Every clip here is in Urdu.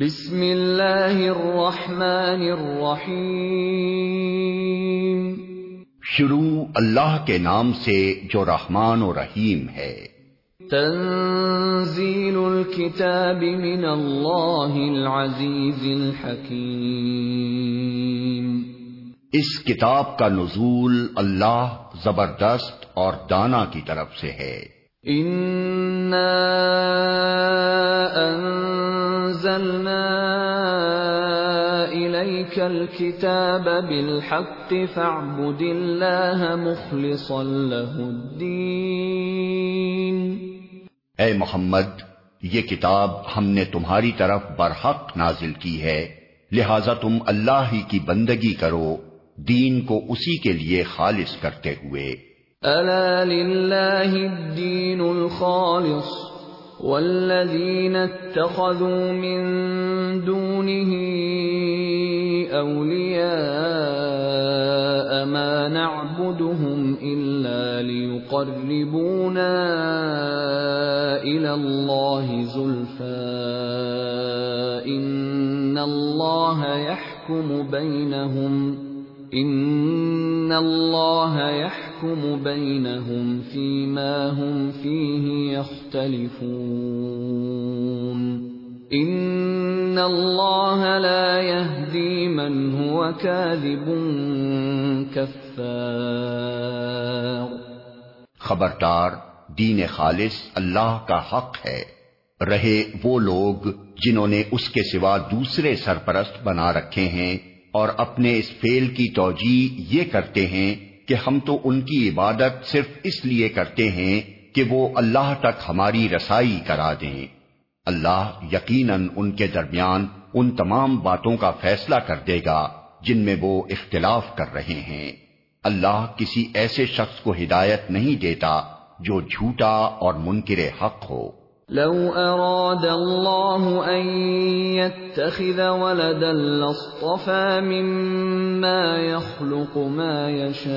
بسم اللہ الرحمن الرحیم۔ شروع اللہ کے نام سے جو رحمان و رحیم ہے۔ تنزیل الكتاب من اللہ العزیز الحکیم۔ اس کتاب کا نزول اللہ زبردست اور دانا کی طرف سے ہے۔ انزلنا الیک الكتاب بالحق فاعبد اللہ مخلصا له الدین اے محمد، یہ کتاب ہم نے تمہاری طرف برحق نازل کی ہے، لہذا تم اللہ ہی کی بندگی کرو، دین کو اسی کے لیے خالص کرتے ہوئے۔ الا للہ الدین الخالص والذین اتخذوا من دونه اولیاء ما نعبدهم الا ليقربونا الى الله زلفا ان الله يحكم بينهم ان اللہ يحكم بينهم فيما هم فيه يختلفون ان اللہ لا يهدي من هو كاذب كفار خبردار، دین خالص اللہ کا حق ہے۔ رہے وہ لوگ جنہوں نے اس کے سوا دوسرے سرپرست بنا رکھے ہیں۔ اور اپنے اس فیل کی توجہ یہ کرتے ہیں کہ ہم تو ان کی عبادت صرف اس لیے کرتے ہیں کہ وہ اللہ تک ہماری رسائی کرا دیں۔ اللہ یقیناً ان کے درمیان ان تمام باتوں کا فیصلہ کر دے گا جن میں وہ اختلاف کر رہے ہیں۔ اللہ کسی ایسے شخص کو ہدایت نہیں دیتا جو جھوٹا اور منکر حق ہو۔ لو اراد الله ان يتخذ ولدا لاصطفى مما يخلق ما يشاء.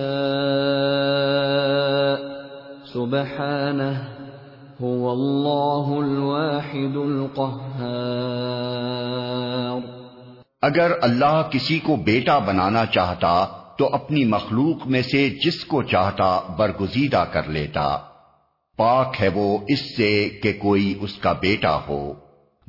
سبحانه هو الله الواحد القهار. اگر اللہ کسی کو بیٹا بنانا چاہتا تو اپنی مخلوق میں سے جس کو چاہتا برگزیدہ کر لیتا۔ پاک ہے وہ اس سے کہ کوئی اس کا بیٹا ہو۔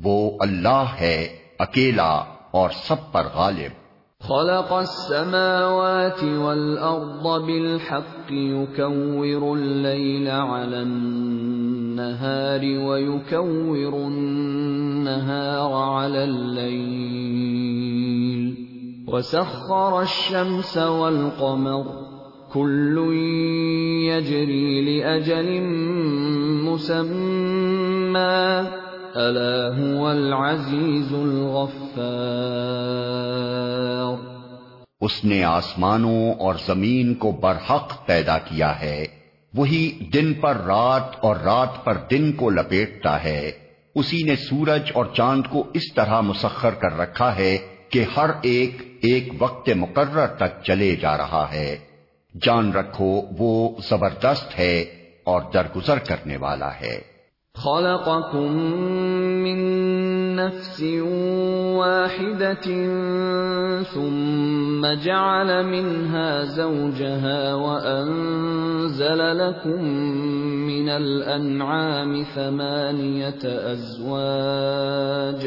وہ اللہ ہے، اکیلا اور سب پر غالب۔ خلق السماوات والأرض بالحق، يكور الليل على النهار ويكور النهار على الليل. وسخر الشمس والقمر. کل يجري لأجل مسمى ألا هو العزيز الغفار۔ اس نے آسمانوں اور زمین کو برحق پیدا کیا ہے۔ وہی دن پر رات اور رات پر دن کو لپیٹتا ہے۔ اسی نے سورج اور چاند کو اس طرح مسخر کر رکھا ہے کہ ہر ایک ایک وقت مقرر تک چلے جا رہا ہے۔ جان رکھو وہ زبردست ہے اور درگزر کرنے والا ہے۔ خلقكم من نفس واحدة ثم جعل منها زوجها وأنزل لكم من الأنعام ثمانية أزواج۔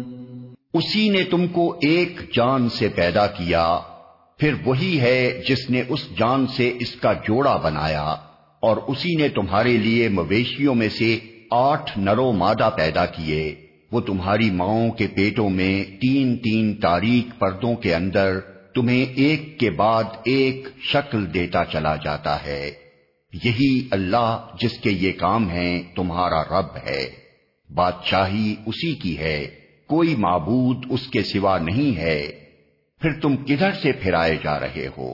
اسی نے تم کو ایک جان سے پیدا کیا، پھر وہی ہے جس نے اس جان سے اس کا جوڑا بنایا، اور اسی نے تمہارے لیے مویشیوں میں سے آٹھ نرو مادہ پیدا کیے۔ وہ تمہاری ماؤں کے پیٹوں میں تین تین تاریخ پردوں کے اندر تمہیں ایک کے بعد ایک شکل دیتا چلا جاتا ہے۔ یہی اللہ جس کے یہ کام ہیں تمہارا رب ہے۔ بادشاہی اسی کی ہے۔ کوئی معبود اس کے سوا نہیں ہے، پھر تم کدھر سے پھرائے جا رہے ہو؟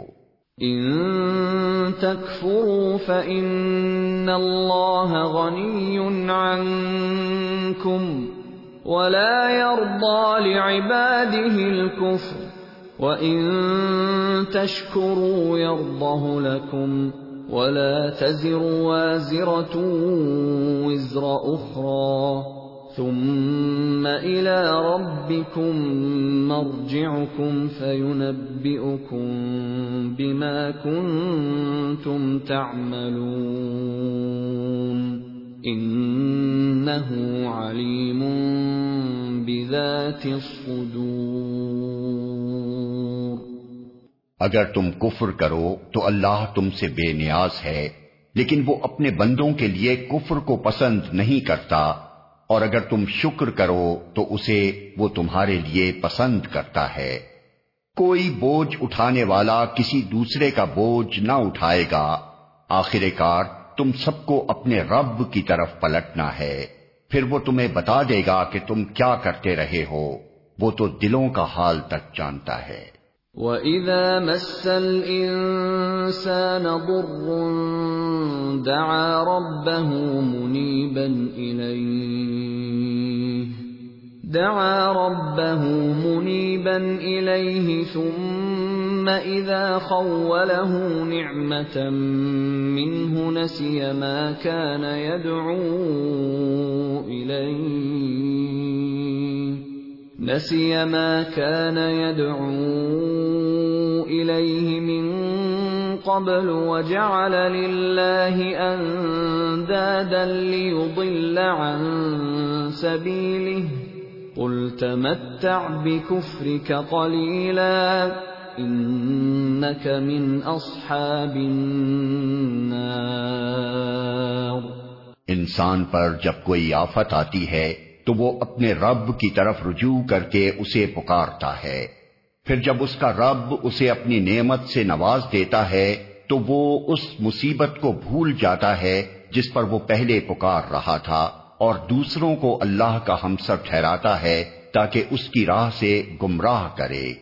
ان تکفروا فإن اللہ غنی عنکم ولا يرضى لعباده الكفر وَإِن تَشْكُرُوا يَرْضَهُ لَكُمْ وَلَا تَزِرُ وَازِرَةٌ وِزْرَ أُخْرَى ثُمَّ إِلَى رَبِّكُمْ مَرْجِعُكُمْ فَيُنَبِّئُكُمْ بِمَا كُنْتُمْ تَعْمَلُونَ إِنَّهُ عَلِيمٌ بِذَاتِ الصُّدُورِ اگر تم کفر کرو تو اللہ تم سے بے نیاز ہے، لیکن وہ اپنے بندوں کے لیے کفر کو پسند نہیں کرتا۔ اور اگر تم شکر کرو تو اسے وہ تمہارے لیے پسند کرتا ہے۔ کوئی بوجھ اٹھانے والا کسی دوسرے کا بوجھ نہ اٹھائے گا۔ آخر کار تم سب کو اپنے رب کی طرف پلٹنا ہے۔ پھر وہ تمہیں بتا دے گا کہ تم کیا کرتے رہے ہو۔ وہ تو دلوں کا حال تک جانتا ہے۔ وَإِذَا مَسَّ الْإِنسَانَ ضُرٌّ دَعَا رَبَّهُ مُنِيبًا إِلَيْهِ دَعَا رَبَّهُ مُنِيبًا إِلَيْهِ ثُمَّ إِذَا خَوَّلَهُ نِعْمَةً مِنْهُ نَسِيَ مَا كَانَ يَدْعُو إِلَيْهِ نسي ما كان يدعو إليه من قبل وجعل لله أندادا ليضل عن سبيله. قل تمتع بكفرك قليلا إنك من أصحاب النار. انسان پر جب کوئی آفت آتی ہے تو وہ اپنے رب کی طرف رجوع کر کے اسے پکارتا ہے۔ پھر جب اس کا رب اسے اپنی نعمت سے نواز دیتا ہے، تو وہ اس مصیبت کو بھول جاتا ہے جس پر وہ پہلے پکار رہا تھا اور دوسروں کو اللہ کا ہمسر ٹھہراتا ہے تاکہ اس کی راہ سے گمراہ کرے۔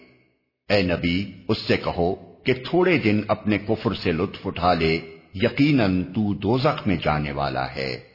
اے نبی، اس سے کہو کہ تھوڑے دن اپنے کفر سے لطف اٹھا لے، یقیناً تو دوزخ میں جانے والا ہے۔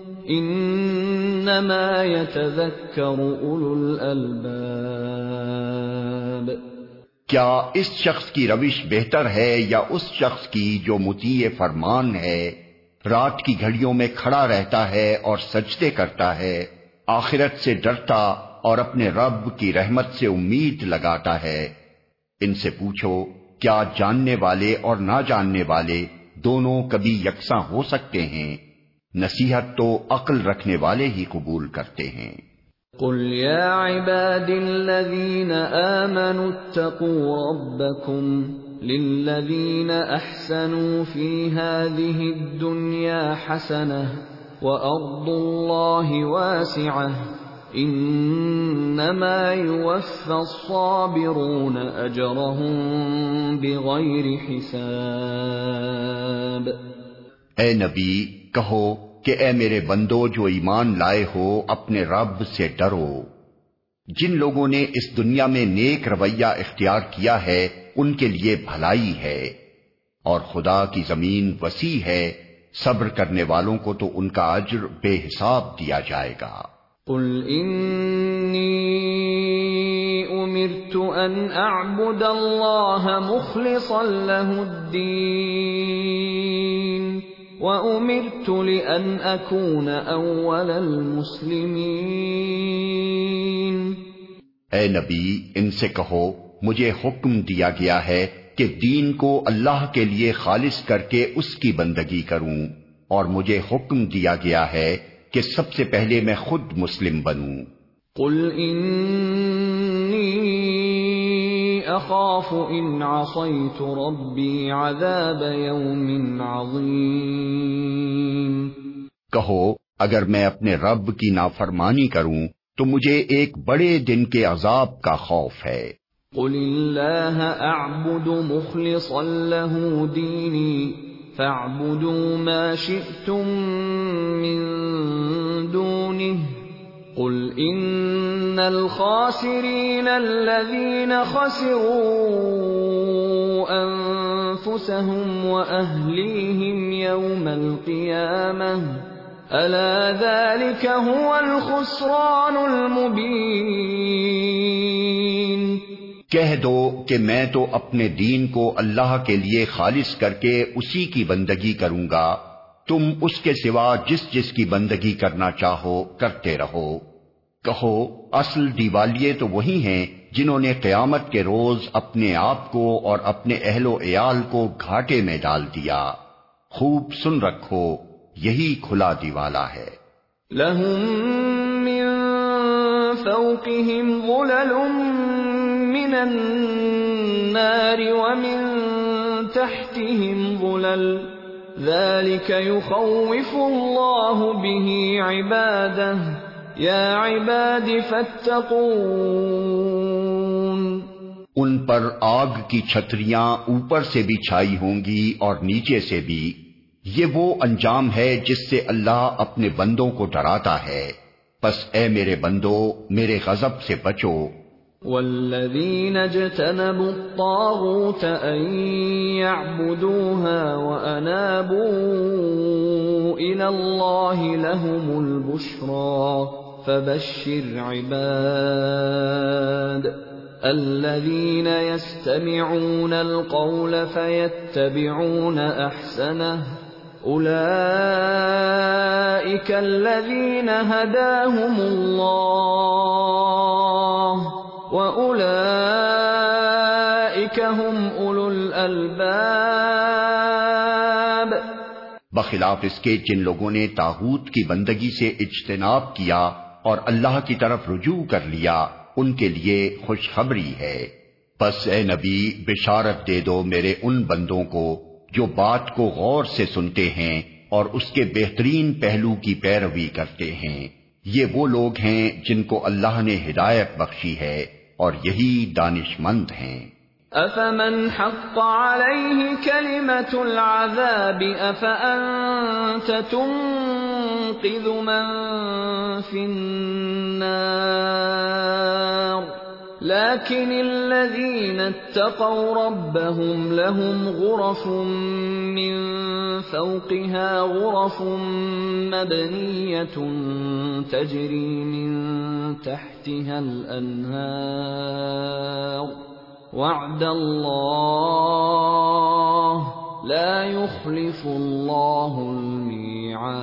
انما يتذكر اولو الالباب کیا اس شخص کی روش بہتر ہے یا اس شخص کی جو مطیع فرمان ہے؟ رات کی گھڑیوں میں کھڑا رہتا ہے اور سجدے کرتا ہے، آخرت سے ڈرتا اور اپنے رب کی رحمت سے امید لگاتا ہے۔ ان سے پوچھو، کیا جاننے والے اور نہ جاننے والے دونوں کبھی یکساں ہو سکتے ہیں؟ نصیحت تو عقل رکھنے والے ہی قبول کرتے ہیں۔ قل يا عباد الذين آمنوا اتقوا ربكم للذين أحسنوا في هذه الدنيا حسنة وأرض الله واسعة إنما يوفى الصابرون أجرهم بغير حساب۔ اے نبی کہو کہ اے میرے بندو، جو ایمان لائے ہو، اپنے رب سے ڈرو۔ جن لوگوں نے اس دنیا میں نیک رویہ اختیار کیا ہے، ان کے لیے بھلائی ہے۔ اور خدا کی زمین وسیع ہے، صبر کرنے والوں کو تو ان کا اجر بے حساب دیا جائے گا۔ قل انی امرت ان اعبد اللہ مخلصا له الدین وَأُمِرْتُ لِأَنْ أَكُونَ أَوَّلَ الْمُسْلِمِينَ اے نبی ان سے کہو مجھے حکم دیا گیا ہے کہ دین کو اللہ کے لیے خالص کر کے اس کی بندگی کروں اور مجھے حکم دیا گیا ہے کہ سب سے پہلے میں خود مسلم بنوں۔ قل انی اخاف ان عصيت ربي عذاب يوم عظيم. کہو اگر میں اپنے رب کی نافرمانی کروں تو مجھے ایک بڑے دن کے عذاب کا خوف ہے۔ قل اللہ اعبد مخلصا له دینی فاعبدوا ما شئتم من دونه قل ان الخاسرین الذین خسروا انفسهم واهلیهم یوم القیامة الا ذلك هو الخسران المبين کہہ دو کہ میں تو اپنے دین کو اللہ کے لیے خالص کر کے اسی کی بندگی کروں گا۔ تم اس کے سوا جس جس کی بندگی کرنا چاہو، کرتے رہو۔ کہو، اصل دیوالیے تو وہی ہیں جنہوں نے قیامت کے روز اپنے آپ کو اور اپنے اہل و عیال کو گھاٹے میں ڈال دیا۔ خوب سن رکھو، یہی کھلا دیوالا ہے۔ لهم من فوقهم ظلل من النار ومن تحتهم ظلل ذلك يخوف الله به عباده. يا عباد فاتقون. ان پر آگ کی چھتریاں اوپر سے بھی چھائی ہوں گی اور نیچے سے بھی. یہ وہ انجام ہے جس سے اللہ اپنے بندوں کو ڈراتا ہے. پس اے میرے بندو، میرے غضب سے بچو۔ والذين اجتنبوا الطاغوت أن يعبدوها وأنابوا إلى الله لهم البشرى فبشر عباد الذين يستمعون القول فيتبعون أحسنه أولئك الذين هداهم الله وَأُولَئِكَ هُمْ أُولُو الْأَلْبَابِ بخلاف اس کے جن لوگوں نے تاغوت کی بندگی سے اجتناب کیا اور اللہ کی طرف رجوع کر لیا، ان کے لیے خوشخبری ہے۔ بس اے نبی، بشارت دے دو میرے ان بندوں کو جو بات کو غور سے سنتے ہیں اور اس کے بہترین پہلو کی پیروی کرتے ہیں۔ یہ وہ لوگ ہیں جن کو اللہ نے ہدایت بخشی ہے۔ اور یہی دانش مند ہیں۔ افمن حق عليه كلمة العذاب افأنت تنقذ من في النار لكن الذين اتقوا ربهم لهم غرف من فوقها غرف مبنية تجري من تحتها الأنهار. وعد الله لا يخلف الله الميعاد.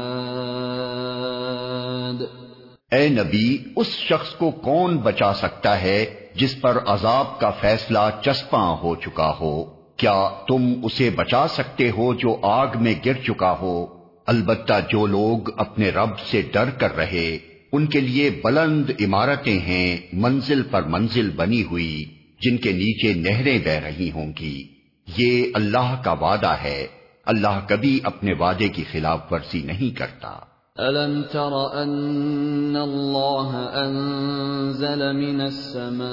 اے نبی، اس شخص کو کون بچا سکتا ہے جس پر عذاب کا فیصلہ چسپاں ہو چکا ہو، کیا تم اسے بچا سکتے ہو جو آگ میں گر چکا ہو؟ البتہ جو لوگ اپنے رب سے ڈر کر رہے، ان کے لیے بلند عمارتیں ہیں، منزل پر منزل بنی ہوئی، جن کے نیچے نہریں بہ رہی ہوں گی۔ یہ اللہ کا وعدہ ہے۔ اللہ کبھی اپنے وعدے کی خلاف ورزی نہیں کرتا۔ أَلَمْ تَرَ أَنَّ اللَّهَ أَنزَلَ مِنَ السَّمَاءِ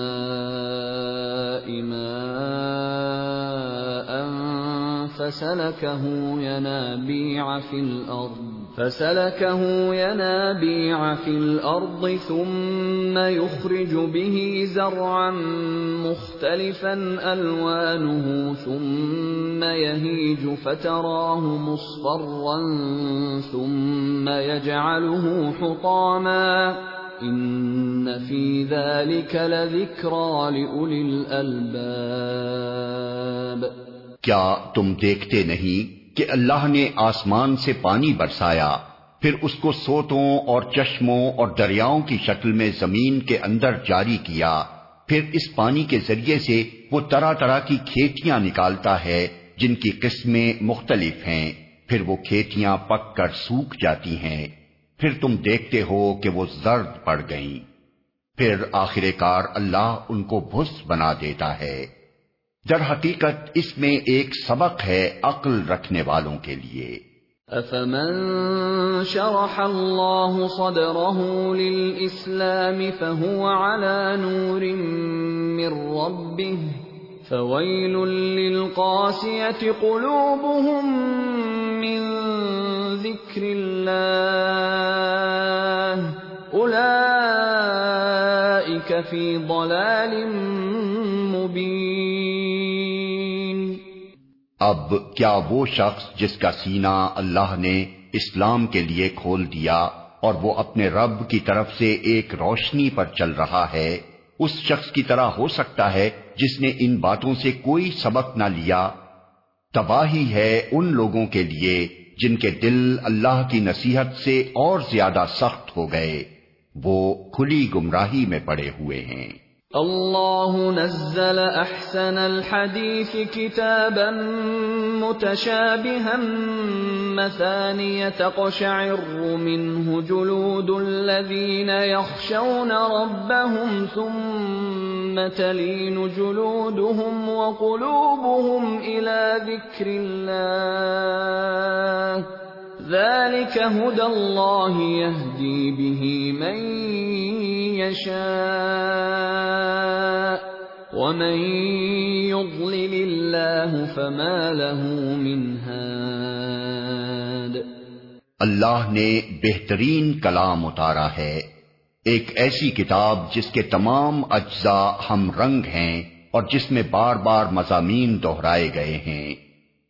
مَاءً فَسَلَكَهُ يَنَابِيعَ فِي الْأَرْضِ فَسَلَكَهُ يَنَابِيعَ فِي الْأَرْضِ ثُمَّ يُخْرِجُ بِهِ زَرْعًا مُخْتَلِفًا أَلْوَانُهُ ثُمَّ يَهِيجُ فَتَرَاهُ مُصْفَرًّا ثُمَّ يَجْعَلُهُ حُطَامًا إِنَّ فِي ذَلِكَ لَذِكْرَى لِأُولِي الْأَلْبَابِ کیا تم دیکھتے نہیں؟ کہ اللہ نے آسمان سے پانی برسایا، پھر اس کو سوتوں اور چشموں اور دریاؤں کی شکل میں زمین کے اندر جاری کیا۔ پھر اس پانی کے ذریعے سے وہ طرح طرح کی کھیتیاں نکالتا ہے، جن کی قسمیں مختلف ہیں۔ پھر وہ کھیتیاں پک کر سوکھ جاتی ہیں۔ پھر تم دیکھتے ہو کہ وہ زرد پڑ گئیں۔ پھر آخر کار اللہ ان کو بھس بنا دیتا ہے۔ در حقیقت اس میں ایک سبق ہے عقل رکھنے والوں کے لیے۔ افمن شرح الله صدره للإسلام فهو على نور من ربه فويل للقاسية قلوبهم من ذكر الله أولئك في ضلال اب کیا وہ شخص جس کا سینہ اللہ نے اسلام کے لیے کھول دیا اور وہ اپنے رب کی طرف سے ایک روشنی پر چل رہا ہے، اس شخص کی طرح ہو سکتا ہے جس نے ان باتوں سے کوئی سبق نہ لیا۔ تباہی ہے ان لوگوں کے لیے جن کے دل اللہ کی نصیحت سے اور زیادہ سخت ہو گئے۔ وہ کھلی گمراہی میں پڑے ہوئے ہیں۔ الله نزل احسن الحديث كتابا متشابها مثانية تقشعر منه جلود الذين يخشون ربهم ثم تلين جلودهم وقلوبهم إلى ذكر الله ذلك هدى الله يهدي به من يشاء ومن يضلل الله فما له من هاد اللہ نے بہترین کلام اتارا ہے۔ ایک ایسی کتاب جس کے تمام اجزاء ہم رنگ ہیں اور جس میں بار بار مضامین دہرائے گئے ہیں۔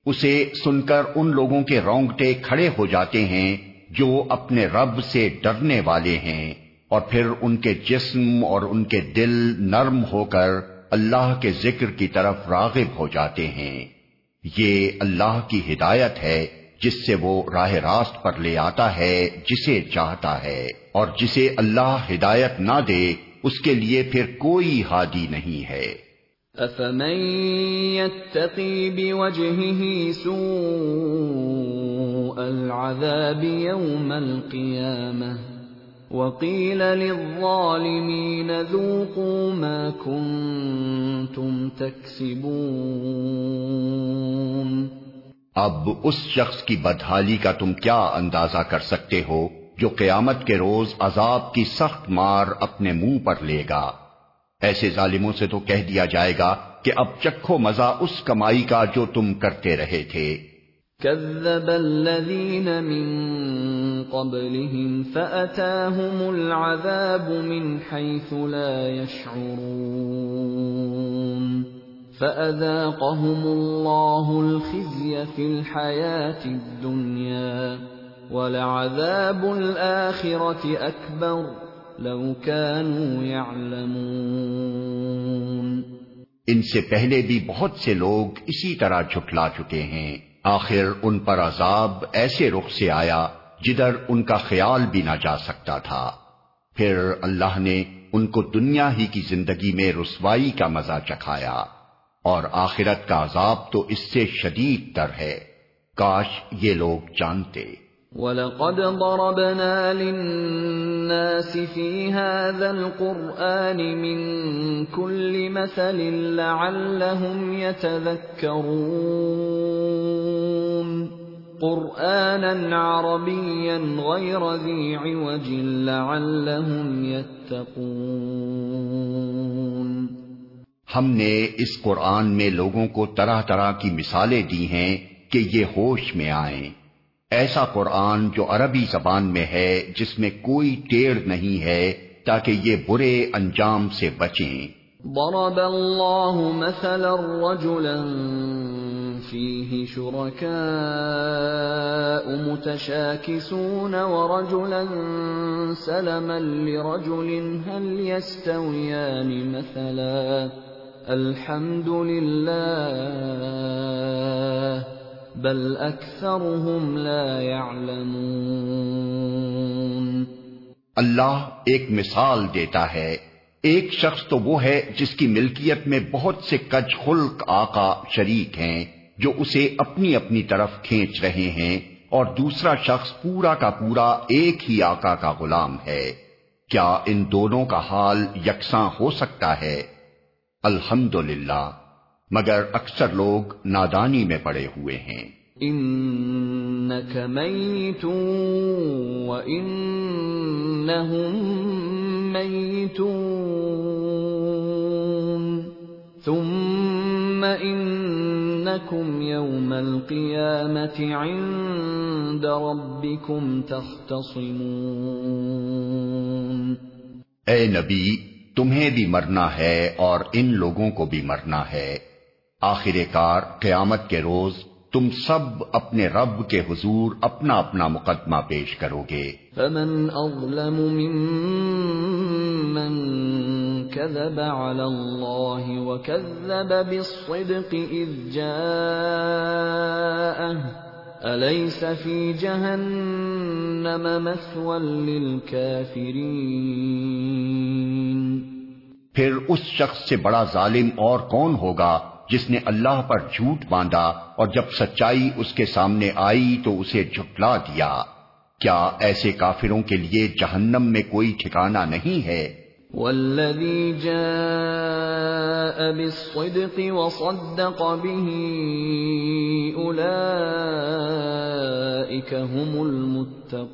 اسے سن کر ان لوگوں کے رونگٹے کھڑے ہو جاتے ہیں جو اپنے رب سے ڈرنے والے ہیں اور پھر ان کے جسم اور ان کے دل نرم ہو کر اللہ کے ذکر کی طرف راغب ہو جاتے ہیں۔ یہ اللہ کی ہدایت ہے جس سے وہ راہ راست پر لے آتا ہے جسے چاہتا ہے اور جسے اللہ ہدایت نہ دے اس کے لیے پھر کوئی ہادی نہیں ہے۔ افمن يتقي بوجهه سوء العذاب يوم القيامة وقيل للظالمين ذوقوا ما كنتم تكسبون اب اس شخص کی بدحالی کا تم کیا اندازہ کر سکتے ہو جو قیامت کے روز عذاب کی سخت مار اپنے منہ پر لے گا؟ ایسے ظالموں سے تو کہہ دیا جائے گا کہ اب چکھو مزہ اس کمائی کا جو تم کرتے رہے تھے۔ كذب الذين من قبلهم فأتاهم العذاب من حيث لا يشعرون فأذاقهم الله الخزي في الحياة الدنيا ولعذاب الآخرة أكبر لو كانوا يعلمون۔ ان سے پہلے بھی بہت سے لوگ اسی طرح جھٹلا چکے ہیں۔ آخر ان پر عذاب ایسے رخ سے آیا جدھر ان کا خیال بھی نہ جا سکتا تھا۔ پھر اللہ نے ان کو دنیا ہی کی زندگی میں رسوائی کا مزہ چکھایا۔ اور آخرت کا عذاب تو اس سے شدید تر ہے۔ کاش یہ لوگ جانتے۔ وَلَقَدْ ضَرَبْنَا لِلنَّاسِ فِي هَذَا الْقُرْآنِ مِنْ كُلِّ مَثَلٍ لَعَلَّهُمْ يَتَذَكَّرُونَ قُرْآنًا عَرَبِيًّا غَيْرَ ذِي عِوَجٍ لَعَلَّهُمْ يَتَّقُونَ ہم نے اس قرآن میں لوگوں کو طرح طرح کی مثالیں دی ہیں کہ یہ ہوش میں آئیں۔ ایسا قرآن جو عربی زبان میں ہے جس میں کوئی ٹیڑھ نہیں ہے تاکہ یہ برے انجام سے بچیں۔ ضرب اللہ مثلا رجلا فيه شركاء متشاكسون ورجلا سلما لرجل هل يستويان مثلا الحمد لله بل اکثرهم لا يعلمون۔ اللہ ایک مثال دیتا ہے۔ ایک شخص تو وہ ہے جس کی ملکیت میں بہت سے کج خلق آقا شریک ہیں، جو اسے اپنی اپنی طرف کھینچ رہے ہیں، اور دوسرا شخص پورا کا پورا ایک ہی آقا کا غلام ہے۔ کیا ان دونوں کا حال یکساں ہو سکتا ہے؟ الحمدللہ۔ مگر اکثر لوگ نادانی میں پڑے ہوئے ہیں۔ انك ميت وانهم ميتون۔ ثم انكم يوم القيامه عند ربكم تختصمون۔ اے نبی تمہیں بھی مرنا ہے اور ان لوگوں کو بھی مرنا ہے۔ آخر کار قیامت کے روز تم سب اپنے رب کے حضور اپنا اپنا مقدمہ پیش کرو گے۔ فمن اظلم ممن كذب على الله وكذب بالصدق اذ جاءه اليس في جهنم مثوى للكافرين۔ پھر اس شخص سے بڑا ظالم اور کون ہوگا؟ جس نے اللہ پر جھوٹ باندھا اور جب سچائی اس کے سامنے آئی تو اسے جھٹلا دیا۔ کیا ایسے کافروں کے لیے جہنم میں کوئی ٹھکانہ نہیں ہے؟ والذی جاء بالصدق وصدق به هم المتقون۔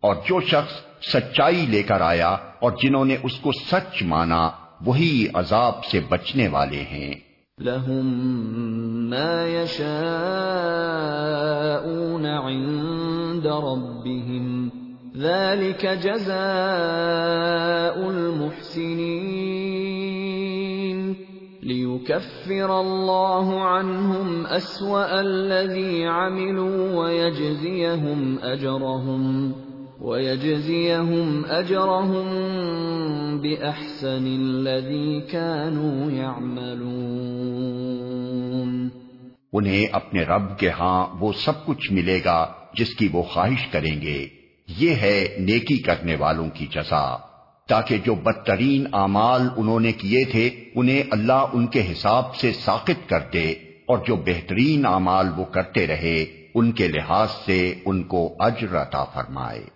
اور جو شخص سچائی لے کر آیا اور جنہوں نے اس کو سچ مانا وہی عذاب سے بچنے والے ہیں۔ لهم ما يشاءون عند ربهم ذلك جزاء المحسنين ليكفر الله عنهم أسوأ الذي عملوا ويجزيهم أجرهم وَيَجْزِيَهُمْ أَجْرَهُمْ بِأَحْسَنِ الَّذِي كَانُوا يَعْمَلُونَ انہیں اپنے رب کے ہاں وہ سب کچھ ملے گا جس کی وہ خواہش کریں گے۔ یہ ہے نیکی کرنے والوں کی جزا۔ تاکہ جو بدترین اعمال انہوں نے کیے تھے، انہیں اللہ ان کے حساب سے ساقت کر دے۔ اور جو بہترین اعمال وہ کرتے رہے، ان کے لحاظ سے ان کو اجر عطا فرمائے۔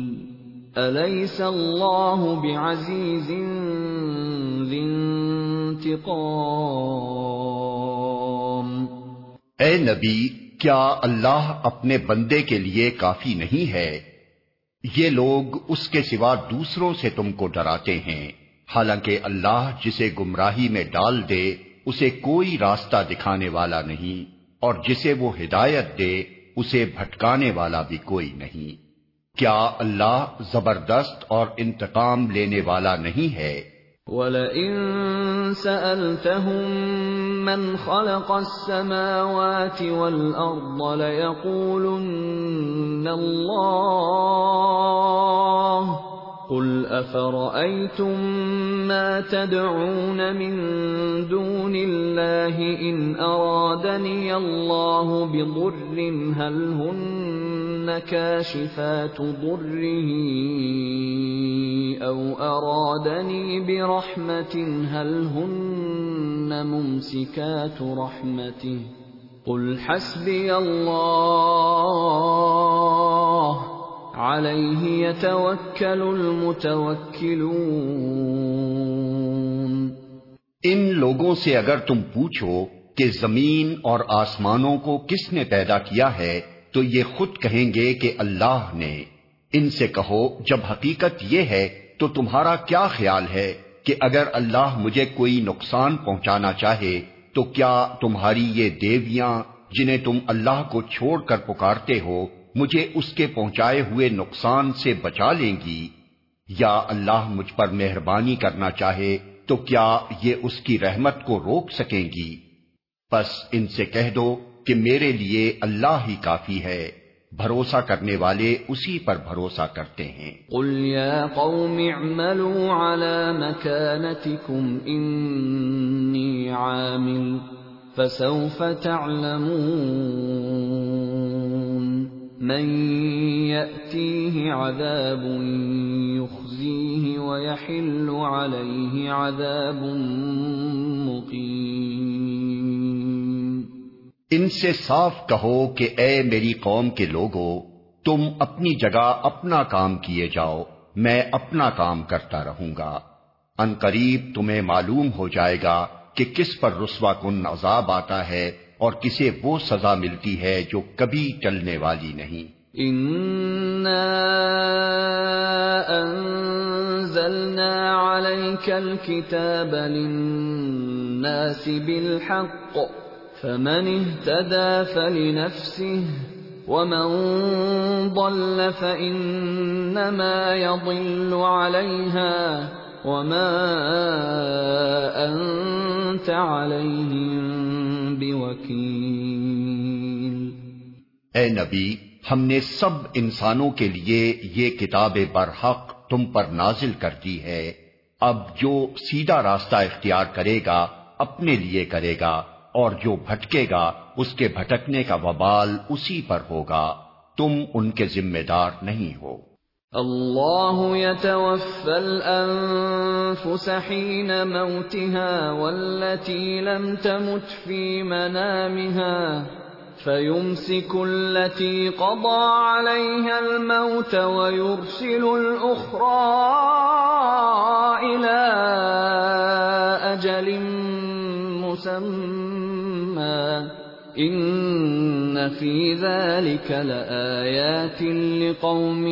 أليس الله بعزيز ذي اے نبی، کیا اللہ اپنے بندے کے لیے کافی نہیں ہے؟ یہ لوگ اس کے سوا دوسروں سے تم کو ڈراتے ہیں۔ حالانکہ اللہ جسے گمراہی میں ڈال دے، اسے کوئی راستہ دکھانے والا نہیں، اور جسے وہ ہدایت دے، اسے بھٹکانے والا بھی کوئی نہیں۔ کیا اللہ زبردست اور انتقام لینے والا نہیں ہے؟ وَلَئِن سَأَلْتَهُم مَّنْ خَلَقَ السَّمَاوَاتِ وَالْأَرْضَ لَيَقُولُنَّ اللَّهُ قل افرأيتم ما تدعون من دون الله ان ارادني الله بضر هل هن كاشفات ضره او ارادني برحمة هل هن ممسكات رحمته قل حسبي الله ان لوگوں سے اگر تم پوچھو کہ زمین اور آسمانوں کو کس نے پیدا کیا ہے تو یہ خود کہیں گے کہ اللہ نے۔ ان سے کہو، جب حقیقت یہ ہے، تو تمہارا کیا خیال ہے کہ اگر اللہ مجھے کوئی نقصان پہنچانا چاہے، تو کیا تمہاری یہ دیویاں جنہیں تم اللہ کو چھوڑ کر پکارتے ہو، مجھے اس کے پہنچائے ہوئے نقصان سے بچا لیں گی؟ یا اللہ مجھ پر مہربانی کرنا چاہے، تو کیا یہ اس کی رحمت کو روک سکیں گی؟ بس ان سے کہہ دو کہ میرے لیے اللہ ہی کافی ہے، بھروسہ کرنے والے اسی پر بھروسہ کرتے ہیں۔ قل یا قوم اعملوا على مكانتكم انی عامل فسوف تعلمون من يأتيه عذاب يخزيه ويحل عليه عذاب مقيم ان سے صاف کہو کہ اے میری قوم کے لوگو، تم اپنی جگہ اپنا کام کیے جاؤ، میں اپنا کام کرتا رہوں گا۔ ان قریب تمہیں معلوم ہو جائے گا کہ کس پر رسوا کن عذاب آتا ہے اور کسے وہ سزا ملتی ہے جو کبھی چلنے والی نہیں۔ انزلنا عليك الكتاب للناس بالحق فمن اهتدى فلنفسه، ومن ضل فإنما يضل عليها، وما أنت عليهم بوكيل۔ اے نبی، ہم نے سب انسانوں کے لیے یہ کتاب برحق تم پر نازل کر دی ہے۔ اب جو سیدھا راستہ اختیار کرے گا، اپنے لیے کرے گا۔ اور جو بھٹکے گا، اس کے بھٹکنے کا وبال اسی پر ہوگا۔ تم ان کے ذمہ دار نہیں ہو۔ اللہ يتوفى الانفس حين موتها والتي لم تمت في منامها فيمسك التي قضى عليها الموت ويرسل الاخرى الى اجل مسمى ان فی ذلك لآیات لقوم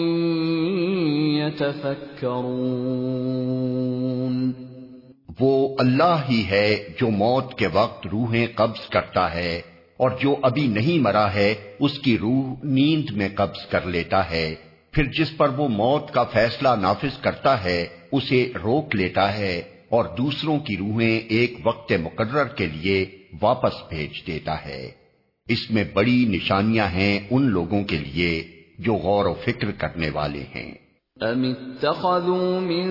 يتفکرون وہ اللہ ہی ہے جو موت کے وقت روحیں قبض کرتا ہے اور جو ابھی نہیں مرا ہے، اس کی روح نیند میں قبض کر لیتا ہے۔ پھر جس پر وہ موت کا فیصلہ نافذ کرتا ہے، اسے روک لیتا ہے اور دوسروں کی روحیں ایک وقت مقرر کے لیے واپس بھیج دیتا ہے۔ اس میں بڑی نشانیاں ہیں ان لوگوں کے لیے جو غور و فکر کرنے والے ہیں۔ ام اتخذوا من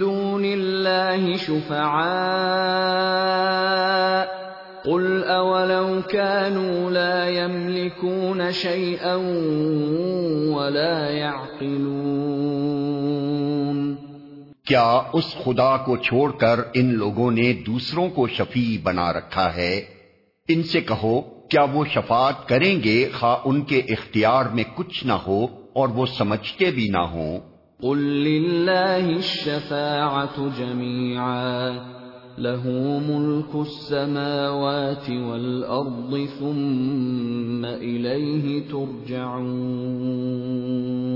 دون الله شفعاء قل اولو كانوا لا يملكون شيئا ولا يعقلون کیا اس خدا کو چھوڑ کر ان لوگوں نے دوسروں کو شفیع بنا رکھا ہے؟ ان سے کہو، کیا وہ شفاعت کریں گے؟ خواہ ان کے اختیار میں کچھ نہ ہو اور وہ سمجھتے بھی نہ ہوں۔ قل للہ الشفاعت جميعا له ملك السماوات والارض ثم الیہ ترجعون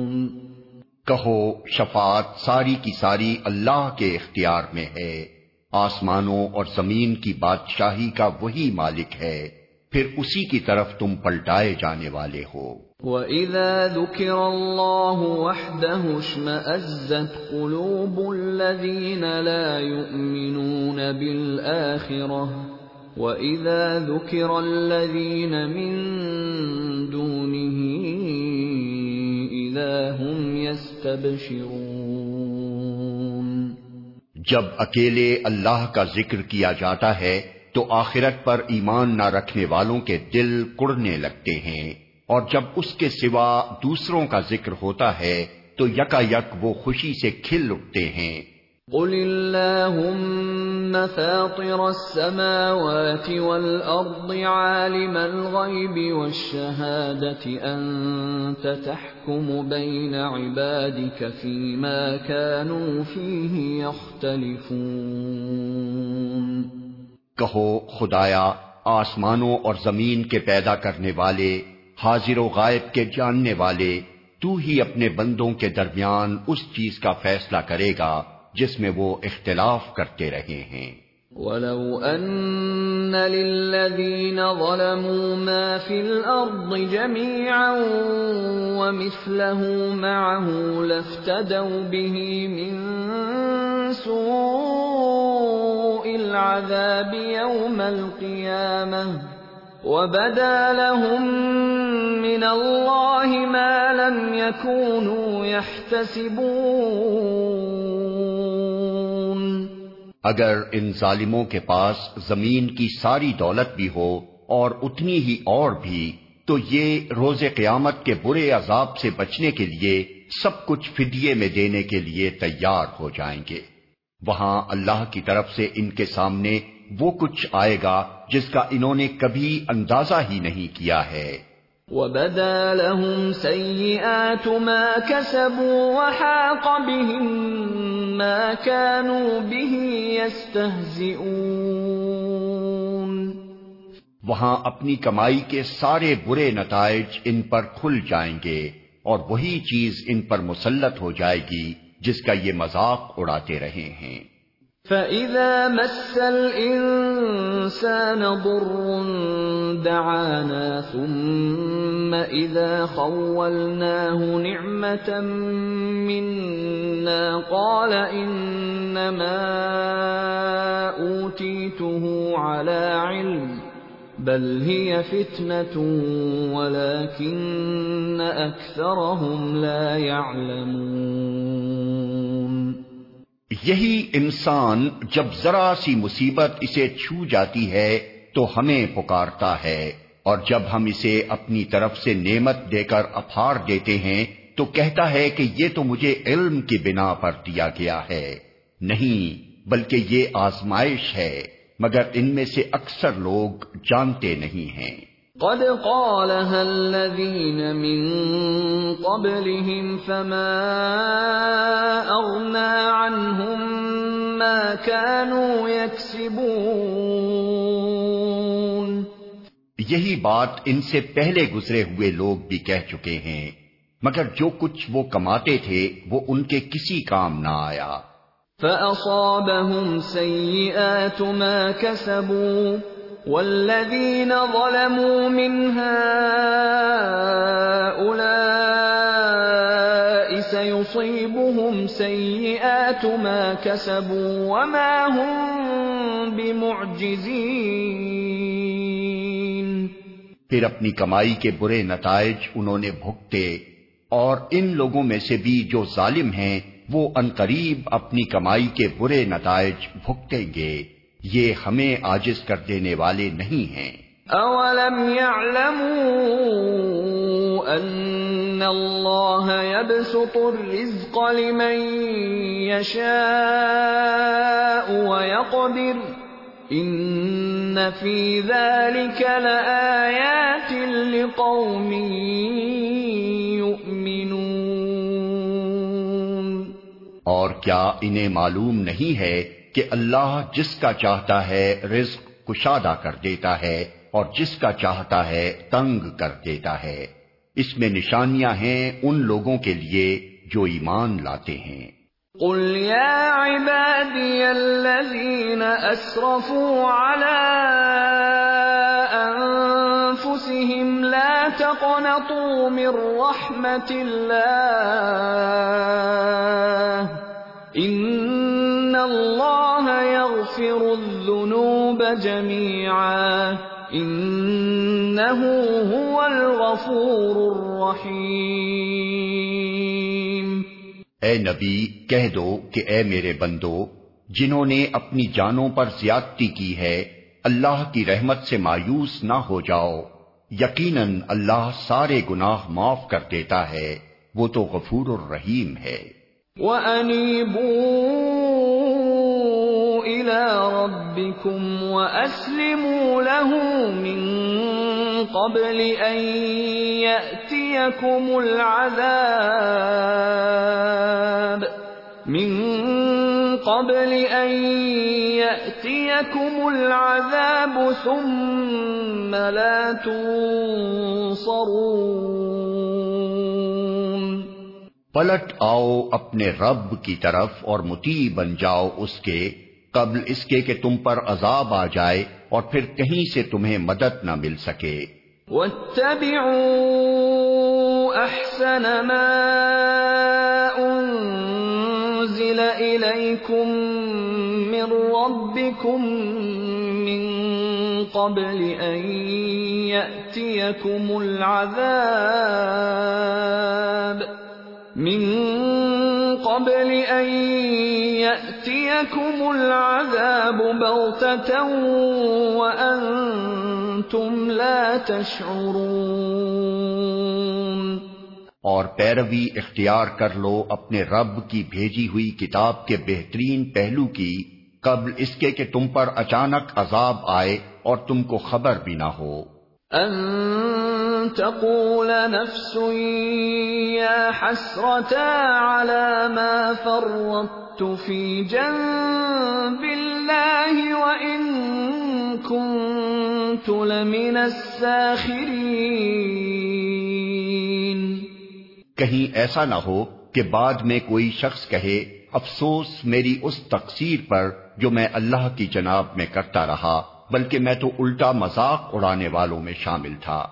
کہو شفاعت ساری کی ساری اللہ کے اختیار میں ہے۔ آسمانوں اور زمین کی بادشاہی کا وہی مالک ہے۔ پھر اسی کی طرف تم پلٹائے جانے والے ہو۔ وَإِذَا ذُكِرَ اللَّهُ وَحْدَهُ اشْمَأَزَّتْ قُلُوبُ الَّذِينَ لَا يُؤْمِنُونَ بِالْآخِرَةِ وَإِذَا ذُكِرَ الَّذِينَ مِن دُونِهِ إِذَا هُمْ يَسْتَبْشِرُونَ جب اکیلے اللہ کا ذکر کیا جاتا ہے، تو آخرت پر ایمان نہ رکھنے والوں کے دل کڑنے لگتے ہیں۔ اور جب اس کے سوا دوسروں کا ذکر ہوتا ہے، تو یکا یک وہ خوشی سے کھل اٹھتے ہیں۔ قل اللهم فاطر السماوات والأرض عالم الغيب والشهادة أنت تحكم بين عبادك فيما كانوا فيه يختلفون کہو، خدایا، آسمانوں اور زمین کے پیدا کرنے والے، حاضر و غائب کے جاننے والے، تو ہی اپنے بندوں کے درمیان اس چیز کا فیصلہ کرے گا۔ جس میں وہ اختلاف کرتے رہے ہیں۔ وَلَوْ أَنَّ لِلَّذِينَ ظَلَمُوا مَا فِي الْأَرْضِ جَمِيعًا وَمِثْلَهُ مَعَهُ لَافْتَدَوْا بِهِ مِن سُوءِ الْعَذَابِ يَوْمَ الْقِيَامَةِ وَبَدَا لَهُم مِّنَ اللَّهِ مَا لَمْ يَكُونُوا يَحْتَسِبُونَ اگر ان ظالموں کے پاس زمین کی ساری دولت بھی ہو اور اتنی ہی اور بھی، تو یہ روز قیامت کے برے عذاب سے بچنے کے لیے سب کچھ فدیے میں دینے کے لیے تیار ہو جائیں گے۔ وہاں اللہ کی طرف سے ان کے سامنے وہ کچھ آئے گا جس کا انہوں نے کبھی اندازہ ہی نہیں کیا ہے۔ وَبَدَا لَهُمْ سَيِّئَاتُ مَا كَسَبُوا وَحَاقَ بِهِمْ مَا كَانُوا بِهِ يَسْتَهْزِئُونَ۔ وہاں اپنی کمائی کے سارے برے نتائج ان پر کھل جائیں گے اور وہی چیز ان پر مسلط ہو جائے گی جس کا یہ مذاق اڑاتے رہے ہیں۔ فَإِذَا مَسَّ الْإِنسَانَ ضُرٌّ دَعَانَا ثُمَّ إِذَا خَوَّلْنَاهُ نِعْمَةً مِنَّا قَالَ إِنَّمَا أُوتِيتُهُ عَلَى عِلْمٍ بل هي فتنة ولكن أكثرهم لا يعلمون یہی انسان جب ذرا سی مصیبت اسے چھو جاتی ہے تو ہمیں پکارتا ہے۔ اور جب ہم اسے اپنی طرف سے نعمت دے کر افار دیتے ہیں تو کہتا ہے کہ یہ تو مجھے علم کی بنا پر دیا گیا ہے۔ نہیں، بلکہ یہ آزمائش ہے، مگر ان میں سے اکثر لوگ جانتے نہیں ہیں۔ قد قالها الذين من قبلهم فما أغنى عنهم ما كانوا يكسبون. یہی بات ان سے پہلے گزرے ہوئے لوگ بھی کہہ چکے ہیں مگر جو کچھ وہ کماتے تھے وہ ان کے کسی کام نہ آیا۔ فَأَصَابَهُمْ سَيِّئَاتُ مَا كَسَبُوا۔ وَالَّذِينَ ظَلَمُوا مِنْ هَٰؤُلَاءِ سَيُصِيبُهُمْ سَيِّئَاتُ مَا كَسَبُوا وَمَا هُمْ بِمُعْجِزِينَ پھر اپنی کمائی کے برے نتائج انہوں نے بھگتے اور ان لوگوں میں سے بھی جو ظالم ہیں وہ انقریب اپنی کمائی کے برے نتائج بھگتیں گے یہ ہمیں آجز کر دینے والے نہیں ہیں۔ اولم يعلموا ان اللہ يبسط الرزق لمن يشاء ويقدر ان في ذلك لآيات لقوم اور کیا انہیں معلوم نہیں ہے کہ اللہ جس کا چاہتا ہے رزق کشادہ کر دیتا ہے اور جس کا چاہتا ہے تنگ کر دیتا ہے۔ اس میں نشانیاں ہیں ان لوگوں کے لیے جو ایمان لاتے ہیں۔ قل يا عبادي الذين اسرفوا على انفسهم لا تقنطوا من رحمه الله ان اللہ يغفر الذنوب جميعا انه هو الغفور الرحیم اے نبی کہہ دو کہ اے میرے بندو جنہوں نے اپنی جانوں پر زیادتی کی ہے اللہ کی رحمت سے مایوس نہ ہو جاؤ۔ یقیناً اللہ سارے گناہ معاف کر دیتا ہے۔ وہ تو غفور الرحیم ہے۔ وَأَنِيبُوا إِلَىٰ رَبِّكُمْ وَأَسْلِمُوا لَهُ مِن قَبْلِ أَن يَأْتِيَكُمُ الْعَذَابُ مِن قَبْلِ أَن يَأْتِيَكُمُ الْعَذَابُ ثُمَّ لَا تُنصَرُونَ پلٹ آؤ اپنے رب کی طرف اور متی بن جاؤ اس کے قبل اس کے کہ تم پر عذاب آ جائے اور پھر کہیں سے تمہیں مدد نہ مل سکے۔ واتبعوا احسن ما انزل اليكم من ربكم من قبل ان ياتيكم العذاب من قبل ان ياتيكم العذاب بغته وانتم وانتم لا تشعرون اور پیروی اختیار کر لو اپنے رب کی بھیجی ہوئی کتاب کے بہترین پہلو کی قبل اس کے کہ تم پر اچانک عذاب آئے اور تم کو خبر بھی نہ ہو۔ ان تقول نفس یا حسرتا على ما فرطت في جنب الله وإن كنت لمن الساخرين. کہیں ایسا نہ ہو کہ بعد میں کوئی شخص کہے افسوس میری اس تقسیر پر جو میں اللہ کی جناب میں کرتا رہا بلکہ میں تو الٹا مذاق اڑانے والوں میں شامل تھا۔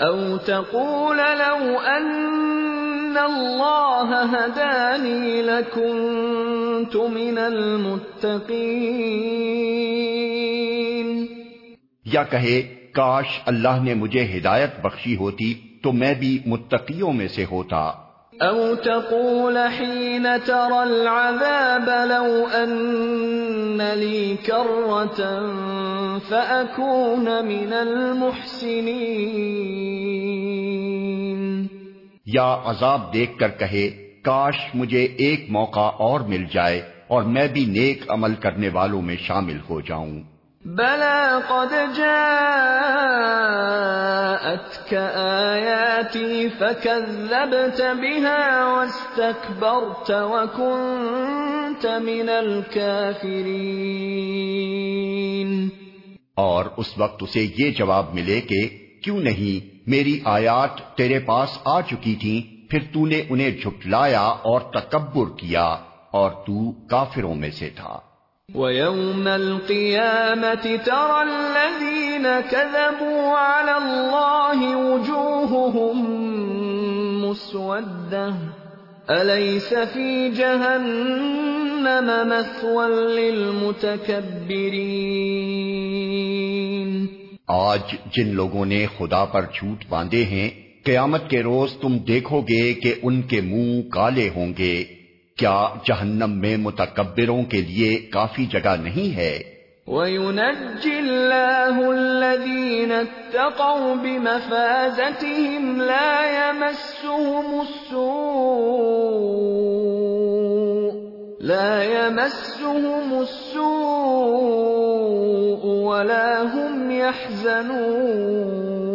او تقول لو ان اللہ هدانی من المتقین یا کہے کاش اللہ نے مجھے ہدایت بخشی ہوتی تو میں بھی متقیوں میں سے ہوتا۔ او تقول حين ترى العذاب لو ان لي كرة فأكون من المحسنين یا عذاب دیکھ کر کہے کاش مجھے ایک موقع اور مل جائے اور میں بھی نیک عمل کرنے والوں میں شامل ہو جاؤں۔ بلى قد جاءتك آياتي فكذبت بها واستكبرت وكنت من الكافرين۔ اور اس وقت اسے یہ جواب ملے کہ کیوں نہیں میری آیات تیرے پاس آ چکی تھیں پھر تو نے انہیں جھٹلایا اور تکبر کیا اور تو کافروں میں سے تھا۔ وَيَوْمَ الْقِيَامَةِ تَرَى الَّذِينَ كَذَبُوا عَلَى اللَّهِ وُجُوهُهُمْ مُسْوَدَّةٌ أَلَيْسَ فِي جَهَنَّمَ مَثْوًى لِّلْمُتَكَبِّرِينَ۔ آج جن لوگوں نے خدا پر جھوٹ باندھے ہیں قیامت کے روز تم دیکھو گے کہ ان کے منہ کالے ہوں گے۔ کیا جہنم میں متکبروں کے لیے کافی جگہ نہیں ہے؟ وَيُنَجِّ اللَّهُ الَّذِينَ اتَّقَوْا بِمَفَازَتِهِمْ لَا يَمَسُّهُمُ السُّوءُ، لَا يَمَسُّهُمُ السُّوءُ وَلَا هُمْ يَحْزَنُونَ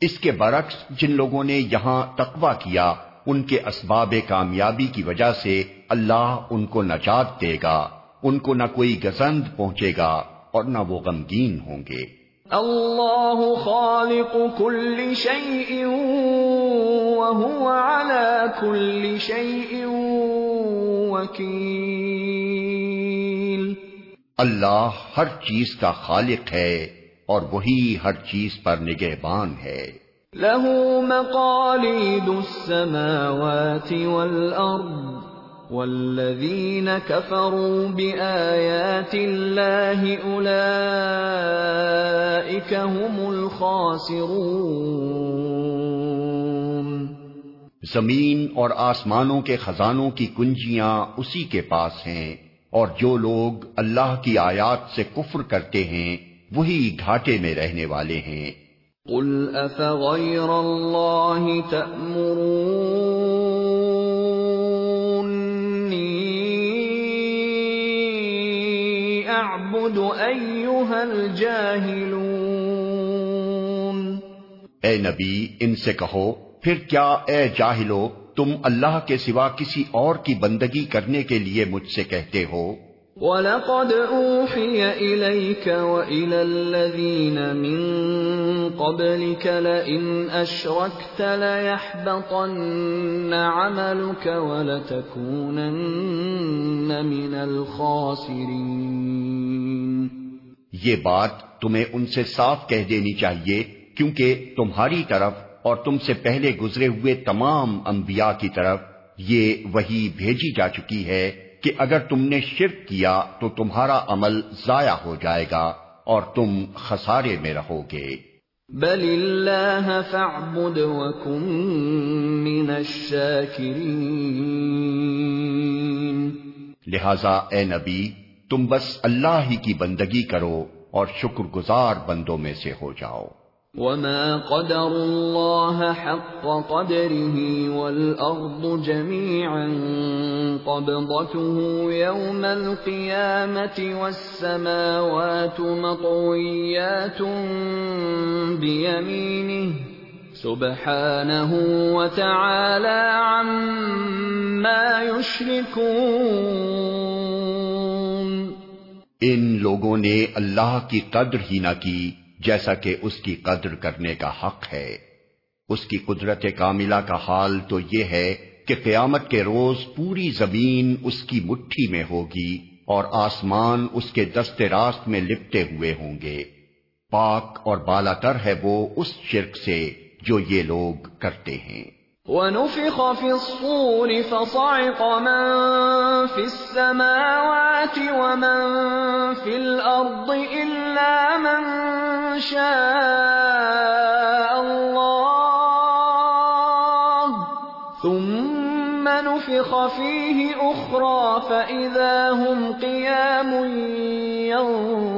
اس کے برعکس جن لوگوں نے یہاں تقوی کیا ان کے اسباب کامیابی کی وجہ سے اللہ ان کو نجات دے گا ان کو نہ کوئی گزند پہنچے گا اور نہ وہ غمگین ہوں گے۔ اللہ خالق كل شيء وهو على كل شيء وكيل اللہ ہر چیز کا خالق ہے۔ اور وہی ہر چیز پر نگہبان ہے۔ له مقاليد السماوات والأرض والذين كفروا بآيات الله أولئك هم الخاسرون۔ زمین اور آسمانوں کے خزانوں کی کنجیاں اسی کے پاس ہیں اور جو لوگ اللہ کی آیات سے کفر کرتے ہیں وہی گھاٹے میں رہنے والے ہیں۔ قل افغیر اللہ تأمرونی اعبد ایوہ الجاہلون اے نبی ان سے کہو پھر کیا اے جاہلو تم اللہ کے سوا کسی اور کی بندگی کرنے کے لیے مجھ سے کہتے ہو؟ وَلَقَدْ أُوحِيَ إِلَيْكَ وَإِلَى الَّذِينَ مِن قَبْلِكَ لَئِنْ أَشْرَكْتَ لَيَحْبَطَنَّ عَمَلُكَ وَلَتَكُونَنَّ مِنَ الْخَاسِرِينَ۔ یہ بات تمہیں ان سے صاف کہہ دینی چاہیے، کیونکہ تمہاری طرف اور تم سے پہلے گزرے ہوئے تمام انبیاء کی طرف یہ وہی بھیجی جا چکی ہے۔ کہ اگر تم نے شرک کیا تو تمہارا عمل ضائع ہو جائے گا اور تم خسارے میں رہو گے۔ بل اللہ فاعبد وکن من الشاکرین لہذا اے نبی تم بس اللہ ہی کی بندگی کرو اور شکر گزار بندوں میں سے ہو جاؤ۔ وما قدر الله حق قدره والأرض جميعا قبضته يوم القيامة والسماوات مطويات بيمينه سبحانه وتعالى عما يشركون ان لوگوں نے اللہ کی قدر ہی نہ کی۔ جیسا کہ اس کی قدر کرنے کا حق ہے۔ اس کی قدرت کاملہ کا حال تو یہ ہے کہ قیامت کے روز پوری زمین اس کی مٹھی میں ہوگی اور آسمان اس کے دست راست میں لپٹے ہوئے ہوں گے۔ پاک اور بالا تر ہے وہ اس شرک سے جو یہ لوگ کرتے ہیں۔ ونفخ في الصور فصعق من في السماوات ومن في الأرض إلا من شاء الله. ثم نفخ فيه أخرى فإذا هم قيام ينظرون.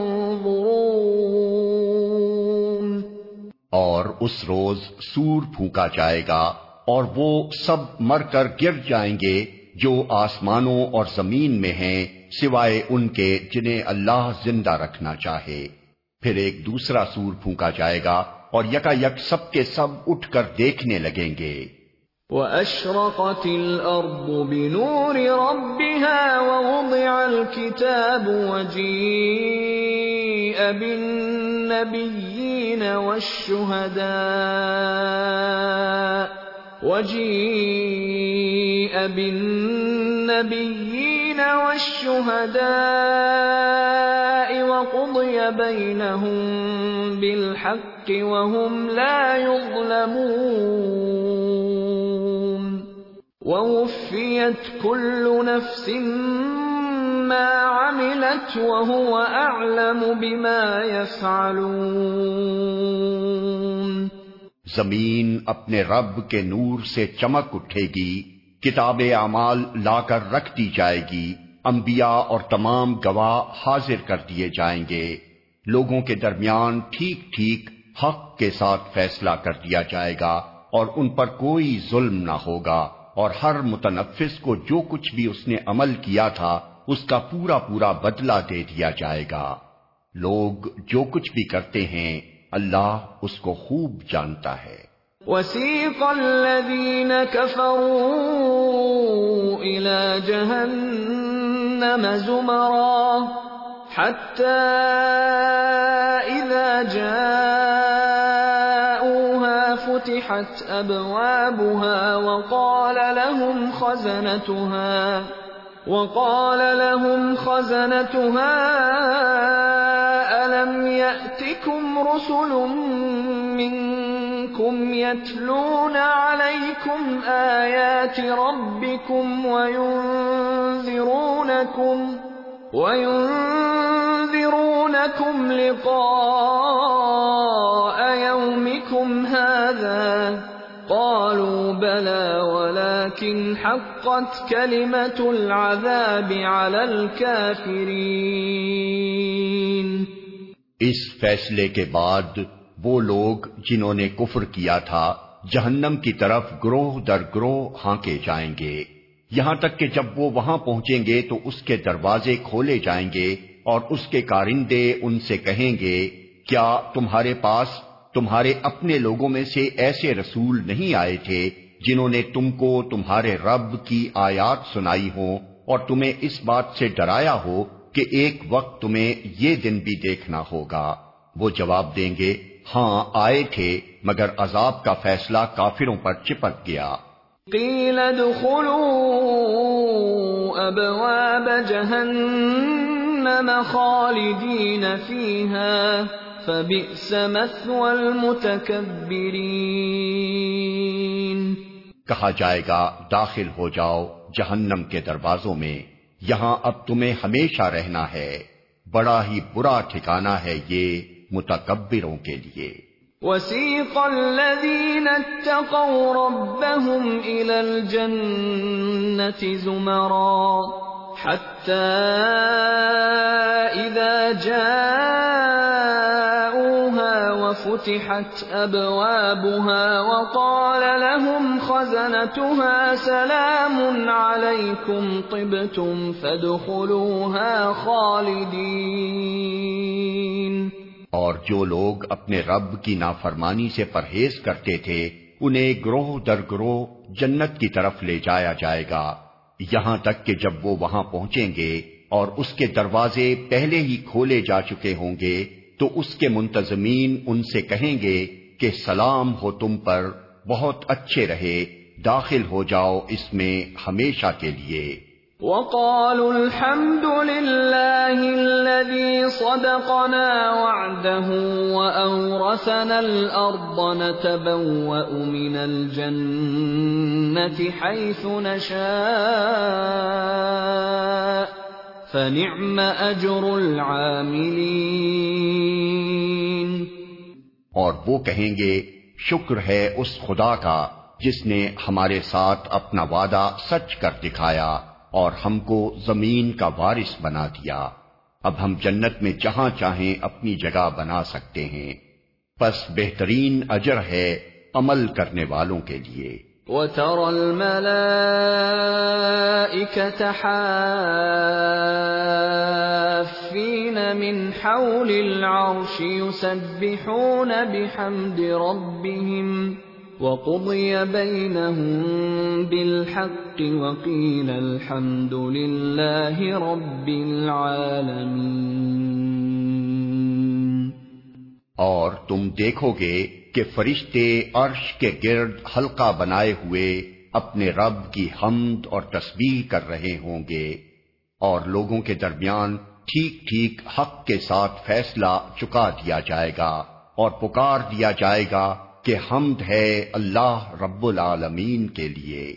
اور اس روز سور پھونکا جائے گا اور وہ سب مر کر گر جائیں گے جو آسمانوں اور زمین میں ہیں، سوائے ان کے جنہیں اللہ زندہ رکھنا چاہے۔ پھر ایک دوسرا سور پھونکا جائے گا اور یکا یک سب کے سب اٹھ کر دیکھنے لگیں گے۔ وَأَشْرَقَتِ الْأَرْضُ بِنُورِ رَبِّهَا وَوُضِعَ الْكِتَابُ وَجِيءَ بِالنَّبِيِّينَ وَالشُّهَدَاءِ وجيء بالنبيين والشهداء وقضي بينهم بالحق وهم لا يظلمون. ووفيت كل نفس ما عملت وهو أعلم بما يفعلون. زمین اپنے رب کے نور سے چمک اٹھے گی، کتاب اعمال لا کر رکھ دی جائے گی، انبیاء اور تمام گواہ حاضر کر دیے جائیں گے۔ لوگوں کے درمیان ٹھیک ٹھیک حق کے ساتھ فیصلہ کر دیا جائے گا اور ان پر کوئی ظلم نہ ہوگا۔ اور ہر متنفس کو جو کچھ بھی اس نے عمل کیا تھا، اس کا پورا پورا بدلہ دے دیا جائے گا۔ لوگ جو کچھ بھی کرتے ہیں اللہ اس کو خوب جانتا ہے۔ وسيق الذين كفروا إلى جهنم زمرا حتى إذا جاءوها فتحت أبوابها وقال لهم خزنتها وقال لهم خزنتها ألم يأتكم رسل منكم يتلون عليكم آيات ربكم وينذرونكم وينذرونكم لقاء يومكم هذا قالوا بلى ولكن حقت كلمة العذاب على الكافرين اس فیصلے کے بعد وہ لوگ جنہوں نے کفر کیا تھا، جہنم کی طرف گروہ در گروہ ہانکے جائیں گے۔ یہاں تک کہ جب وہ وہاں پہنچیں گے تو اس کے دروازے کھولے جائیں گے اور اس کے کارندے ان سے کہیں گے، کیا تمہارے پاس، تمہارے اپنے لوگوں میں سے ایسے رسول نہیں آئے تھے جنہوں نے تم کو تمہارے رب کی آیات سنائی ہو اور تمہیں اس بات سے ڈرایا ہو کہ ایک وقت تمہیں یہ دن بھی دیکھنا ہوگا۔ وہ جواب دیں گے ہاں آئے تھے مگر عذاب کا فیصلہ کافروں پر چپک گیا۔ قیل ابواب جہنم خالدین فبئس مثوى المتكبرين کہا جائے گا داخل ہو جاؤ جہنم کے دروازوں میں۔ یہاں اب تمہیں ہمیشہ رہنا ہے۔ بڑا ہی برا ٹھکانہ ہے یہ متکبروں کے لیے۔ وسيق الذين اتقوا ربهم إلى الجنة زمرا حتى إذا جاءوا وفتحت أبوابها وقال لهم خزنتها سلام عليكم طبتم فادخلوها خالدين. اور جو لوگ اپنے رب کی نافرمانی سے پرہیز کرتے تھے، انہیں گروہ در گروہ جنت کی طرف لے جایا جائے گا۔ یہاں تک کہ جب وہ وہاں پہنچیں گے اور اس کے دروازے پہلے ہی کھولے جا چکے ہوں گے تو اس کے منتظمین ان سے کہیں گے کہ سلام ہو تم پر، بہت اچھے رہے، داخل ہو جاؤ اس میں ہمیشہ کے لیے۔ وقالوا الحمد لله الذي صدقنا وعده وأورثنا الأرض نتبوأ من الجنة حيث نشاء. فنعم أجر العاملين اور وہ کہیں گے، شکر ہے اس خدا کا جس نے ہمارے ساتھ اپنا وعدہ سچ کر دکھایا اور ہم کو زمین کا وارث بنا دیا۔ اب ہم جنت میں جہاں چاہیں اپنی جگہ بنا سکتے ہیں۔ پس بہترین اجر ہے عمل کرنے والوں کے لیے۔ وَتَرَى الْمَلَائِكَةَ حَافِّينَ مِنْ حَوْلِ الْعَرْشِ يُسَبِّحُونَ بِحَمْدِ رَبِّهِمْ وقضي بينهم بالحق وقيل الحمد لله رب العالمين اور تم دیکھو گے کہ فرشتے عرش کے گرد حلقہ بنائے ہوئے اپنے رب کی حمد اور تسبیح کر رہے ہوں گے اور لوگوں کے درمیان ٹھیک ٹھیک حق کے ساتھ فیصلہ چکا دیا جائے گا اور پکار دیا جائے گا کہ حمد ہے اللہ رب العالمین کے لیے۔